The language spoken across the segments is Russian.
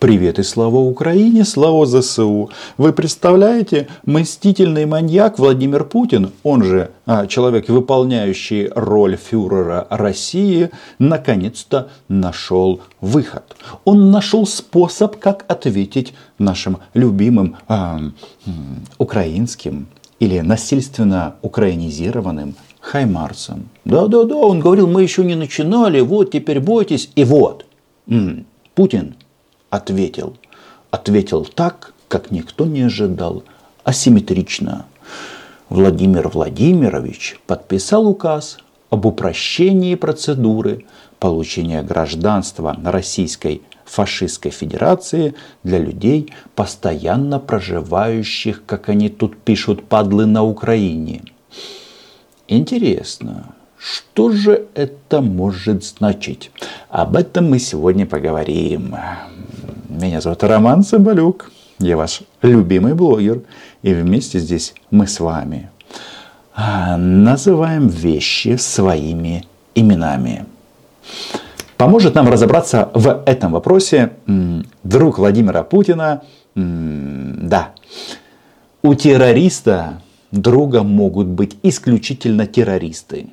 Привет и слава Украине, слава ЗСУ. Вы представляете, мстительный маньяк Владимир Путин, он же а, человек, выполняющий роль фюрера России, наконец-то нашел выход. Он нашел способ, как ответить нашим любимым а, украинским или насильственно украинизированным хаймарцам. Да-да-да, он говорил, мы еще не начинали, вот теперь бойтесь, и вот. Путин ответил. Ответил так, как никто не ожидал, асимметрично. Владимир Владимирович подписал указ об упрощении процедуры получения гражданства Российской фашистской федерации для людей, постоянно проживающих, как они тут пишут, падлы на Украине. Интересно, что же это может значить? Об этом мы сегодня поговорим. Меня зовут Роман Соболюк. Я ваш любимый блогер. И вместе здесь мы с вами а, называем вещи своими именами. Поможет нам разобраться в этом вопросе друг Владимира Путина. Да, у террориста друга могут быть исключительно террористы.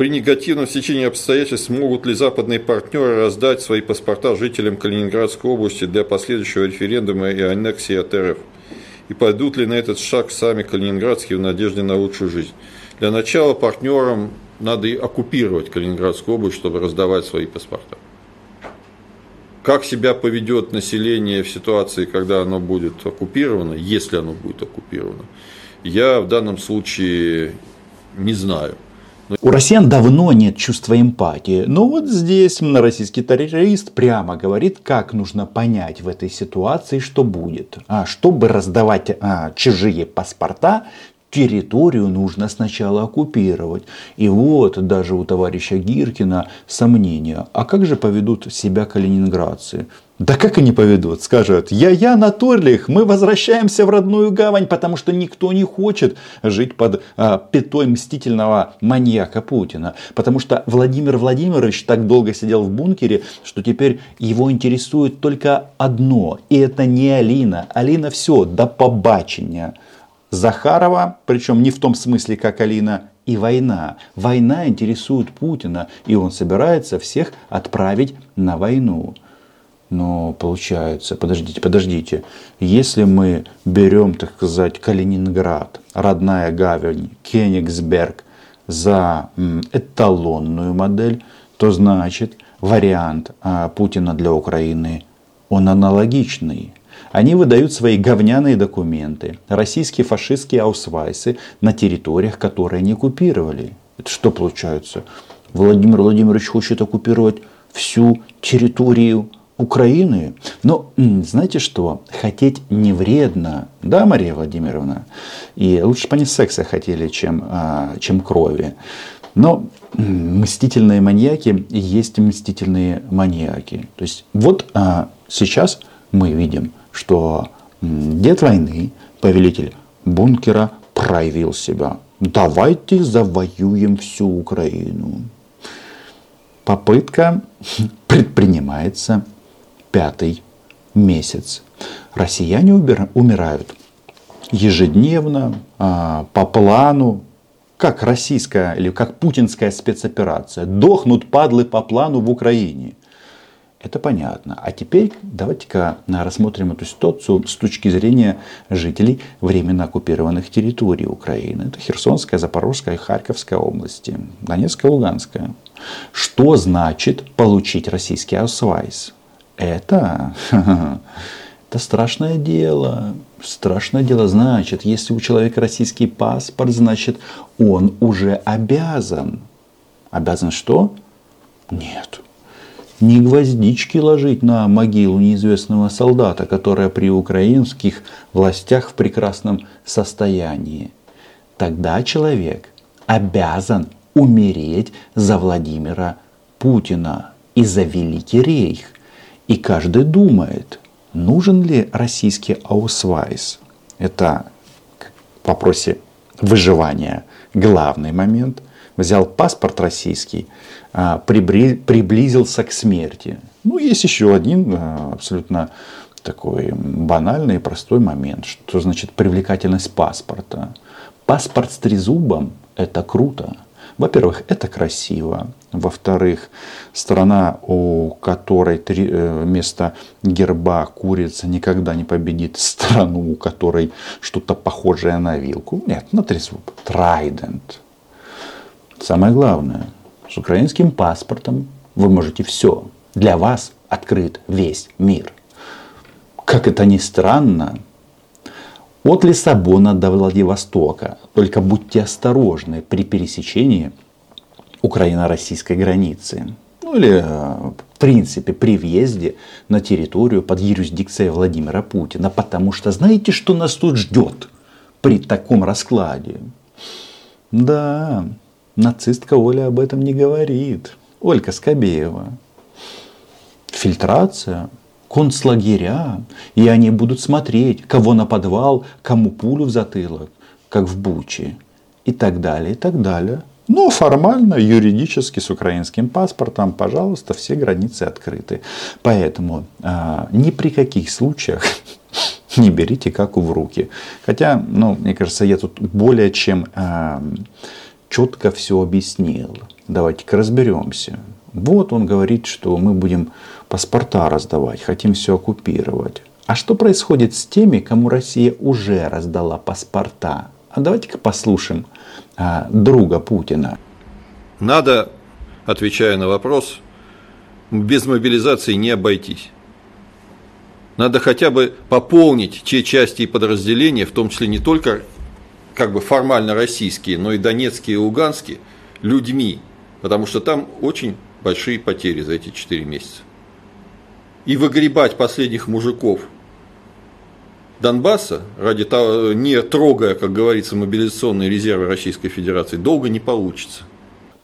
При негативном стечении обстоятельств могут ли западные партнеры раздать свои паспорта жителям Калининградской области для последующего референдума и аннексии от РФ? И пойдут ли на этот шаг сами калининградские в надежде на лучшую жизнь? Для начала партнерам надо и оккупировать Калининградскую область, чтобы раздавать свои паспорта. Как себя поведет население в ситуации, когда оно будет оккупировано, если оно будет оккупировано, я в данном случае не знаю. У россиян давно нет чувства эмпатии. Но вот здесь российский террорист прямо говорит, как нужно понять в этой ситуации, что будет. А чтобы раздавать а, чужие паспорта, территорию нужно сначала оккупировать. И вот даже у товарища Гиркина сомнения. А как же поведут себя калининградцы? Да как они поведут? Скажут, я-я на Торлих, мы возвращаемся в родную гавань, потому что никто не хочет жить под а, пятой мстительного маньяка Путина. Потому что Владимир Владимирович так долго сидел в бункере, что теперь его интересует только одно. И это не Алина. Алина все, до побачення. Захарова, причем не в том смысле, как Алина, и война. Война интересует Путина, и он собирается всех отправить на войну. Но получается, подождите, подождите, если мы берем, так сказать, Калининград, родная гавань, Кенигсберг за эталонную модель, то значит вариант а, Путина для Украины, он аналогичный. Они выдают свои говняные документы, российские фашистские аусвайсы на территориях, которые они оккупировали. Это что получается? Владимир Владимирович хочет оккупировать всю территорию Украины. Но знаете что? Хотеть не вредно. Да, Мария Владимировна? И лучше бы они секса хотели, чем, а, чем крови. Но мстительные маньяки есть мстительные маньяки. То есть вот а, сейчас мы видим, что дед войны, повелитель бункера, проявил себя. Давайте завоюем всю Украину. Попытка предпринимается пятый месяц. Россияне умирают ежедневно, а, по плану, как российская или как путинская спецоперация. Дохнут падлы по плану в Украине. Это понятно. А теперь давайте-ка рассмотрим эту ситуацию с точки зрения жителей временно оккупированных территорий Украины. Это Херсонская, Запорожская и Харьковская области, Донецкая, Луганская. Что значит получить российский аусвайс? Это, это страшное дело. Страшное дело. Значит, если у человека российский паспорт, значит, он уже обязан. Обязан что? Нет не гвоздички ложить на могилу неизвестного солдата, которая при украинских властях в прекрасном состоянии. Тогда человек обязан умереть за Владимира Путина и за Великий Рейх. И каждый думает, нужен ли российский аусвайс. Это в вопросе выживания главный момент. Взял паспорт российский – а, приблизился к смерти. Ну, есть еще один э, абсолютно такой банальный и простой момент, что значит привлекательность паспорта. Паспорт с трезубом – это круто. Во-первых, это красиво. Во-вторых, страна, у которой три, э, вместо герба курица никогда не победит страну, у которой что-то похожее на вилку. Нет, на трезуб. Трайдент. Самое главное, с украинским паспортом вы можете все. Для вас открыт весь мир. Как это ни странно, от Лиссабона до Владивостока. Только будьте осторожны при пересечении украино-российской границы. Ну или в принципе при въезде на территорию под юрисдикцией Владимира Путина. Потому что знаете, что нас тут ждет при таком раскладе? Да, нацистка Оля об этом не говорит. Олька Скобеева. Фильтрация концлагеря, и они будут смотреть, кого на подвал, кому пулю в затылок, как в Буче, и так далее, и так далее. Но формально, юридически, с украинским паспортом, пожалуйста, все границы открыты. Поэтому э, ни при каких случаях не берите каку в руки. Хотя, ну, мне кажется, я тут более чем э, четко все объяснил. Давайте-ка разберемся. Вот он говорит, что мы будем паспорта раздавать, хотим все оккупировать. А что происходит с теми, кому Россия уже раздала паспорта? А давайте-ка послушаем а, друга Путина. Надо, отвечая на вопрос, без мобилизации не обойтись. Надо хотя бы пополнить те части и подразделения, в том числе не только как бы формально российские, но и донецкие и луганские, людьми, потому что там очень большие потери за эти 4 месяца и выгребать последних мужиков Донбасса, ради того, не трогая, как говорится, мобилизационные резервы Российской Федерации, долго не получится.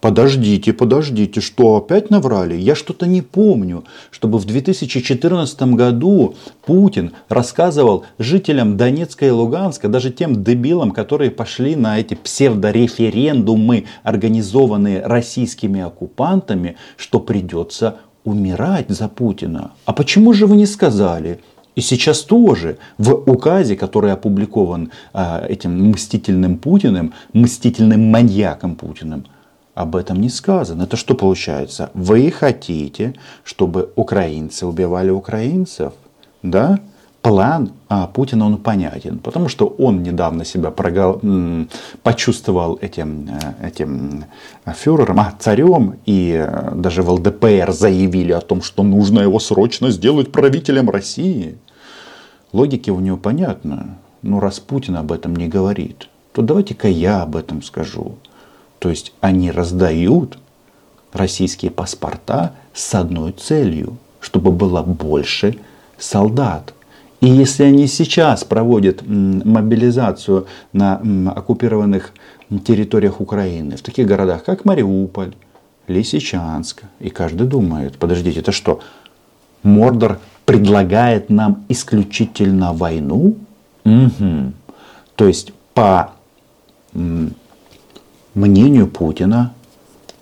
Подождите, подождите, что опять наврали? Я что-то не помню, чтобы в 2014 году Путин рассказывал жителям Донецка и Луганска, даже тем дебилам, которые пошли на эти псевдореферендумы, организованные российскими оккупантами, что придется умирать за Путина. А почему же вы не сказали? И сейчас тоже в указе, который опубликован а, этим мстительным Путиным, мстительным маньяком Путиным, об этом не сказано. Это что получается? Вы хотите, чтобы украинцы убивали украинцев? Да? план а, Путина он понятен, потому что он недавно себя прогал, почувствовал этим, э, этим фюрером, а, царем, и э, даже в ЛДПР заявили о том, что нужно его срочно сделать правителем России. Логики у него понятна, но раз Путин об этом не говорит, то давайте-ка я об этом скажу. То есть они раздают российские паспорта с одной целью, чтобы было больше солдат. И если они сейчас проводят мобилизацию на оккупированных территориях Украины, в таких городах, как Мариуполь, Лисичанск, и каждый думает, подождите, это что, Мордор предлагает нам исключительно войну? Угу. То есть, по мнению Путина,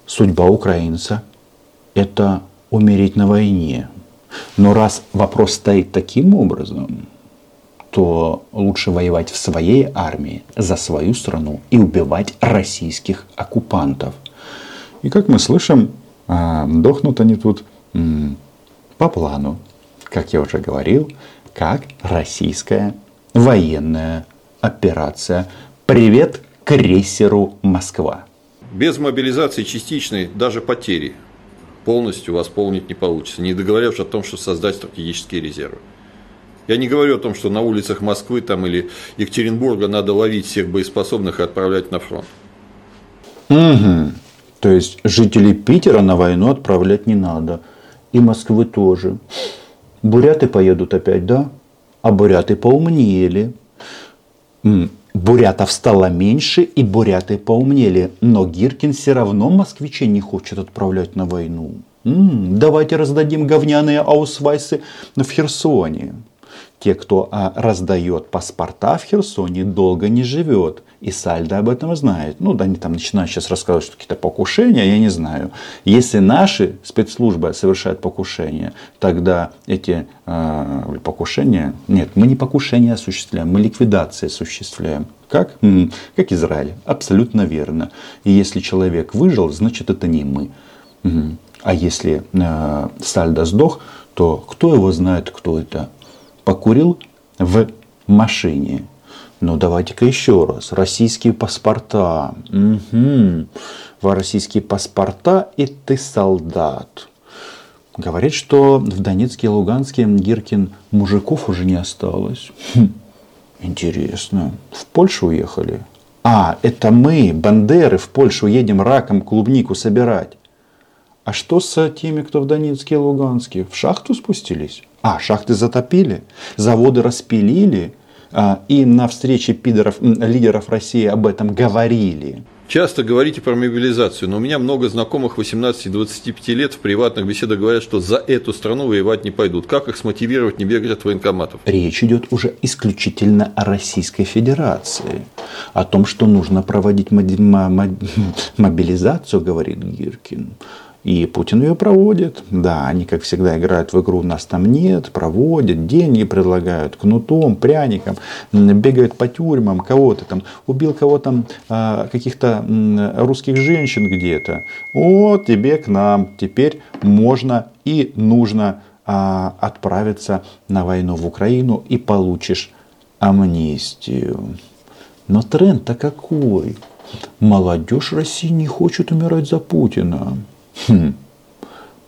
судьба украинца – это умереть на войне. Но раз вопрос стоит таким образом, то лучше воевать в своей армии за свою страну и убивать российских оккупантов. И как мы слышим, а, дохнут они тут по плану, как я уже говорил, как российская военная операция. Привет крейсеру Москва. Без мобилизации частичной даже потери полностью восполнить не получится, не договорившись о том, что создать стратегические резервы. Я не говорю о том, что на улицах Москвы там, или Екатеринбурга надо ловить всех боеспособных и отправлять на фронт. Угу. То есть жителей Питера на войну отправлять не надо. И Москвы тоже. Буряты поедут опять, да? А буряты поумнели. Бурятов стало меньше, и буряты поумнели. Но Гиркин все равно москвичей не хочет отправлять на войну. М-м, давайте раздадим говняные аусвайсы в Херсоне. Те, кто а, раздает паспорта в Херсоне, долго не живет. И Сальдо об этом знает. Ну, да, они там начинают сейчас рассказывать, что какие-то покушения, я не знаю. Если наши спецслужбы совершают покушения, тогда эти э, покушения... Нет, мы не покушения осуществляем, мы ликвидации осуществляем. Как? Как Израиль. Абсолютно верно. И если человек выжил, значит это не мы. А если э, Сальдо сдох, то кто его знает, кто это? Покурил в машине. Ну давайте-ка еще раз. Российские паспорта. Угу. В российские паспорта и ты солдат. Говорит, что в Донецке и Луганске Гиркин мужиков уже не осталось. Хм. Интересно. В Польшу уехали? А, это мы, бандеры, в Польшу едем раком клубнику собирать. А что с теми, кто в Донецке и Луганске? В шахту спустились? А, шахты затопили, заводы распилили, а, и на встрече пидоров, лидеров России об этом говорили. Часто говорите про мобилизацию, но у меня много знакомых 18-25 лет в приватных беседах говорят, что за эту страну воевать не пойдут. Как их смотивировать не бегать от военкоматов? Речь идет уже исключительно о Российской Федерации. О том, что нужно проводить мобилизацию, говорит Гиркин. И Путин ее проводит. Да, они, как всегда, играют в игру «нас там нет», проводят, деньги предлагают, кнутом, пряником, бегают по тюрьмам, кого-то там, убил кого-то, а, каких-то русских женщин где-то. Вот тебе к нам, теперь можно и нужно а, отправиться на войну в Украину и получишь амнистию. Но тренд-то какой? Молодежь России не хочет умирать за Путина. Хм,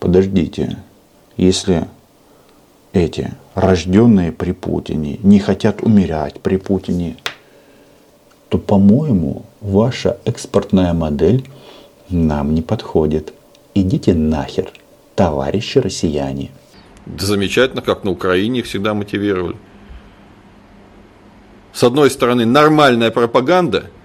подождите, если эти рожденные при Путине не хотят умирать при Путине, то, по-моему, ваша экспортная модель нам не подходит. Идите нахер, товарищи россияне. Да замечательно, как на Украине их всегда мотивировали. С одной стороны, нормальная пропаганда –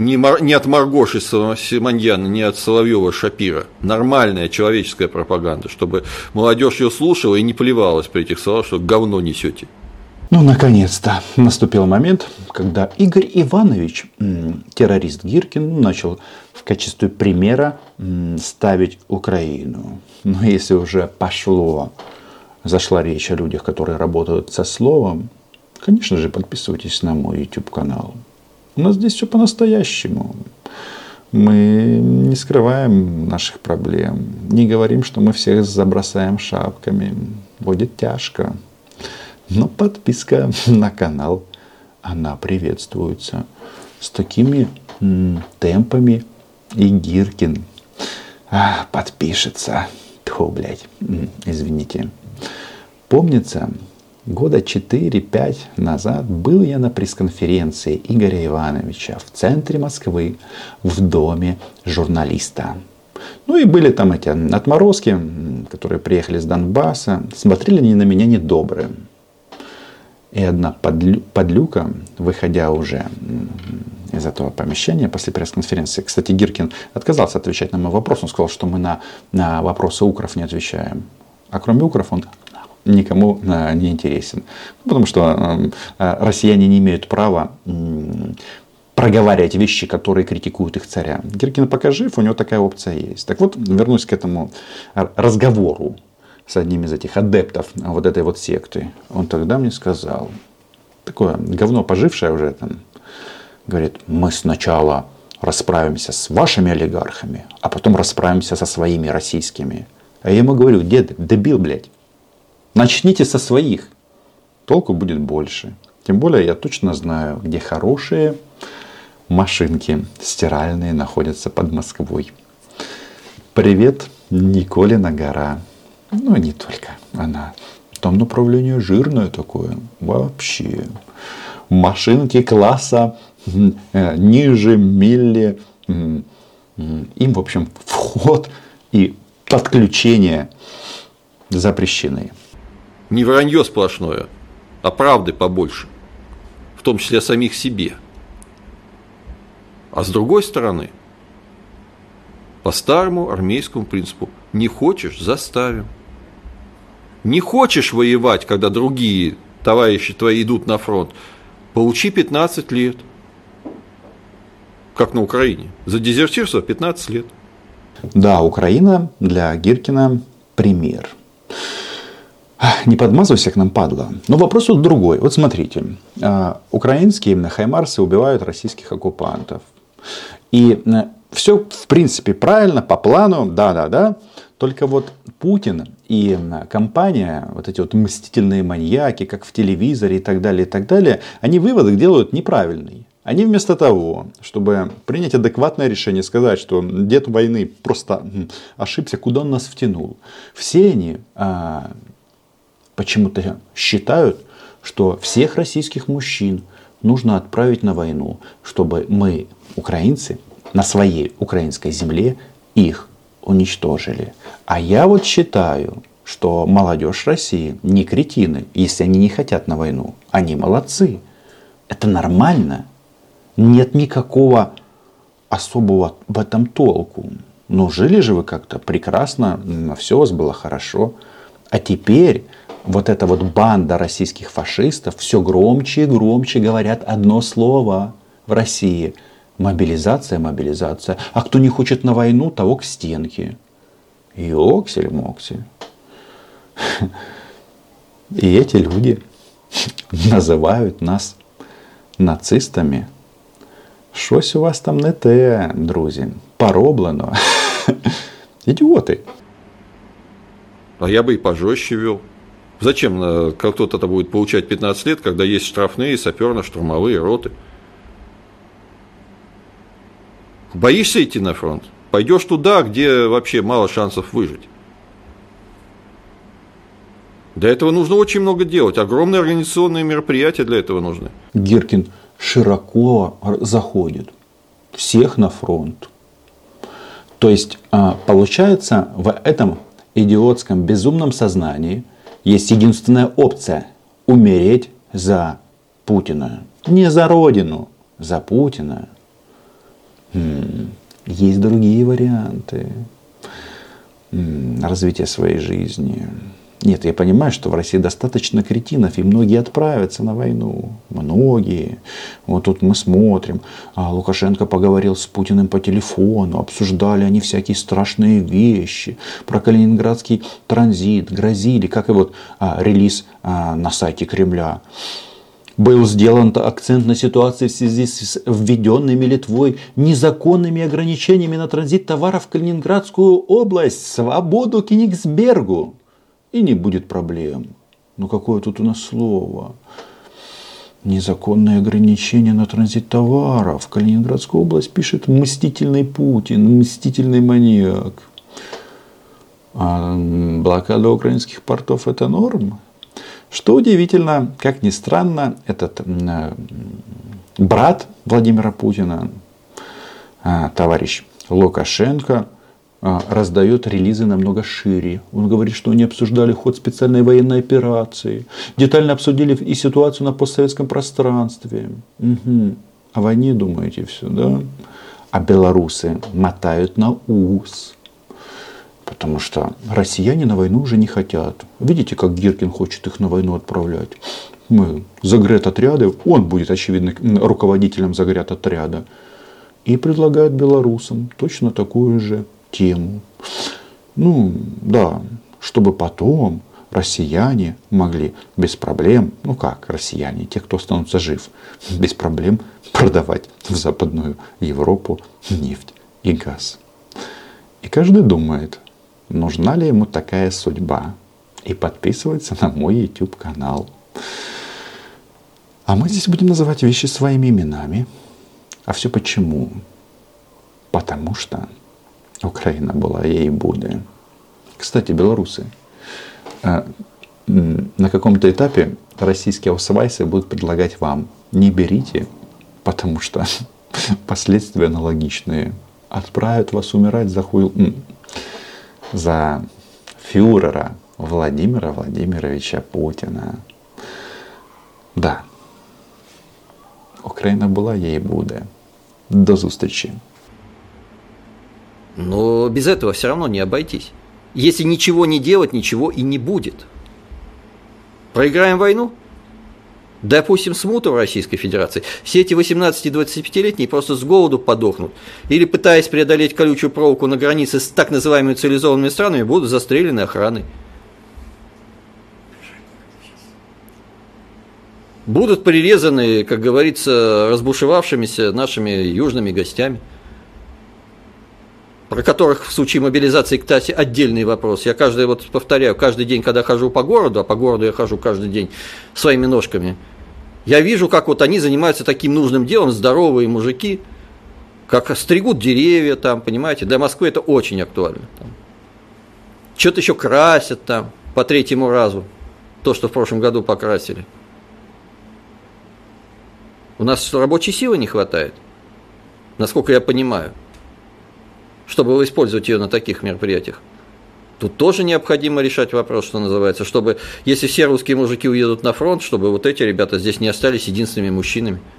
не, не от Маргоши Симоньяна, не от Соловьева Шапира. Нормальная человеческая пропаганда, чтобы молодежь ее слушала и не плевалась при этих словах, что говно несете. Ну, наконец-то наступил момент, когда Игорь Иванович, террорист Гиркин, начал в качестве примера ставить Украину. Но если уже пошло, зашла речь о людях, которые работают со словом, конечно же, подписывайтесь на мой YouTube канал. У нас здесь все по-настоящему. Мы не скрываем наших проблем, не говорим, что мы всех забросаем шапками. Будет тяжко. Но подписка на канал, она приветствуется. С такими темпами и Гиркин а, подпишется. Тьфу, блядь, извините. Помнится, Года 4-5 назад был я на пресс-конференции Игоря Ивановича в центре Москвы в доме журналиста. Ну и были там эти отморозки, которые приехали с Донбасса, смотрели они на меня недобрые. И одна подлю, подлюка, выходя уже из этого помещения после пресс-конференции, кстати, Гиркин отказался отвечать на мой вопрос, он сказал, что мы на, на вопросы укров не отвечаем. А кроме укров он никому э, не интересен. Потому что э, россияне не имеют права проговаривать вещи, которые критикуют их царя. Гиркин пока жив, у него такая опция есть. Так вот, вернусь к этому разговору с одним из этих адептов вот этой вот секты. Он тогда мне сказал, такое говно пожившее уже там, говорит, мы сначала расправимся с вашими олигархами, а потом расправимся со своими российскими. А я ему говорю, дед, дебил, блядь, Начните со своих. Толку будет больше. Тем более я точно знаю, где хорошие машинки стиральные находятся под Москвой. Привет, Николина гора. Ну, не только она. Там направление жирное такое. Вообще. Машинки класса э, ниже милли. Им, в общем, вход и подключение запрещены не вранье сплошное, а правды побольше, в том числе о самих себе. А с другой стороны, по старому армейскому принципу, не хочешь – заставим. Не хочешь воевать, когда другие товарищи твои идут на фронт, получи 15 лет. Как на Украине. За дезертирство 15 лет. Да, Украина для Гиркина пример. Не подмазывайся к нам, падла. Но вопрос вот другой. Вот смотрите. А, украинские хаймарсы убивают российских оккупантов. И э, все, в принципе, правильно, по плану, да-да-да. Только вот Путин и компания, вот эти вот мстительные маньяки, как в телевизоре и так далее, и так далее, они выводы делают неправильные. Они вместо того, чтобы принять адекватное решение, сказать, что дед войны просто ошибся, куда он нас втянул. Все они а, почему-то считают, что всех российских мужчин нужно отправить на войну, чтобы мы, украинцы, на своей украинской земле их уничтожили. А я вот считаю, что молодежь России не кретины, если они не хотят на войну. Они молодцы. Это нормально. Нет никакого особого в этом толку. Но жили же вы как-то прекрасно, все у вас было хорошо. А теперь вот эта вот банда российских фашистов все громче и громче говорят одно слово в России – Мобилизация, мобилизация. А кто не хочет на войну, того к стенке. Йоксель-моксель. И эти люди называют нас нацистами. Щось у вас там не те, друзі. Пороблено. Идиоты. А я бы и пожестче вел. Зачем э, кто-то будет получать 15 лет, когда есть штрафные саперно-штурмовые роты? Боишься идти на фронт? Пойдешь туда, где вообще мало шансов выжить. Для этого нужно очень много делать. Огромные организационные мероприятия для этого нужны. Гиркин широко заходит. Всех на фронт. То есть, а, получается, в этом идиотском безумном сознании есть единственная опция – умереть за Путина. Не за Родину, за Путина. Есть другие варианты развития своей жизни. Нет, я понимаю, что в России достаточно кретинов, и многие отправятся на войну. Многие. Вот тут мы смотрим. А Лукашенко поговорил с Путиным по телефону, обсуждали они всякие страшные вещи. Про калининградский транзит, грозили, как и вот а, релиз а, на сайте Кремля был сделан акцент на ситуации в связи с введенными Литвой незаконными ограничениями на транзит товаров в Калининградскую область, свободу Кенигсбергу. И не будет проблем. Ну какое тут у нас слово? Незаконные ограничения на транзит товаров. В Калининградскую область пишет мстительный Путин, мстительный маньяк. А блокада украинских портов это норма? Что удивительно, как ни странно, этот э, брат Владимира Путина, э, товарищ Лукашенко, раздает релизы намного шире. Он говорит, что они обсуждали ход специальной военной операции, детально обсудили и ситуацию на постсоветском пространстве. Угу. О войне думаете все, да? А белорусы мотают на ус. Потому что россияне на войну уже не хотят. Видите, как Гиркин хочет их на войну отправлять? Мы загрет-отряды, он будет, очевидно, руководителем загрет-отряда. И предлагает белорусам точно такую же тему. Ну, да, чтобы потом россияне могли без проблем, ну как россияне, те, кто останутся жив, без проблем продавать в Западную Европу нефть и газ. И каждый думает, нужна ли ему такая судьба. И подписывается на мой YouTube канал. А мы здесь будем называть вещи своими именами. А все почему? Потому что Украина была ей будет. Кстати, белорусы, э, на каком-то этапе российские аусвайсы будут предлагать вам, не берите, потому что последствия аналогичные. Отправят вас умирать за хуй за фюрера Владимира Владимировича Путина. Да, Україна була, їй буде. До зустрічі. Но без этого все равно не обойтись. Если ничего не делать, ничего и не будет. Проиграем войну? Допустим, смуту в Российской Федерации. Все эти 18-25-летние просто с голоду подохнут. Или, пытаясь преодолеть колючую проволоку на границе с так называемыми цивилизованными странами, будут застрелены охраной. Будут прирезаны, как говорится, разбушевавшимися нашими южными гостями про которых в случае мобилизации, кстати, отдельный вопрос. Я каждый, вот повторяю, каждый день, когда хожу по городу, а по городу я хожу каждый день своими ножками, я вижу, как вот они занимаются таким нужным делом, здоровые мужики, как стригут деревья там, понимаете, для Москвы это очень актуально. Что-то еще красят там по третьему разу, то, что в прошлом году покрасили. У нас рабочей силы не хватает, насколько я понимаю чтобы использовать ее на таких мероприятиях. Тут тоже необходимо решать вопрос, что называется, чтобы, если все русские мужики уедут на фронт, чтобы вот эти ребята здесь не остались единственными мужчинами –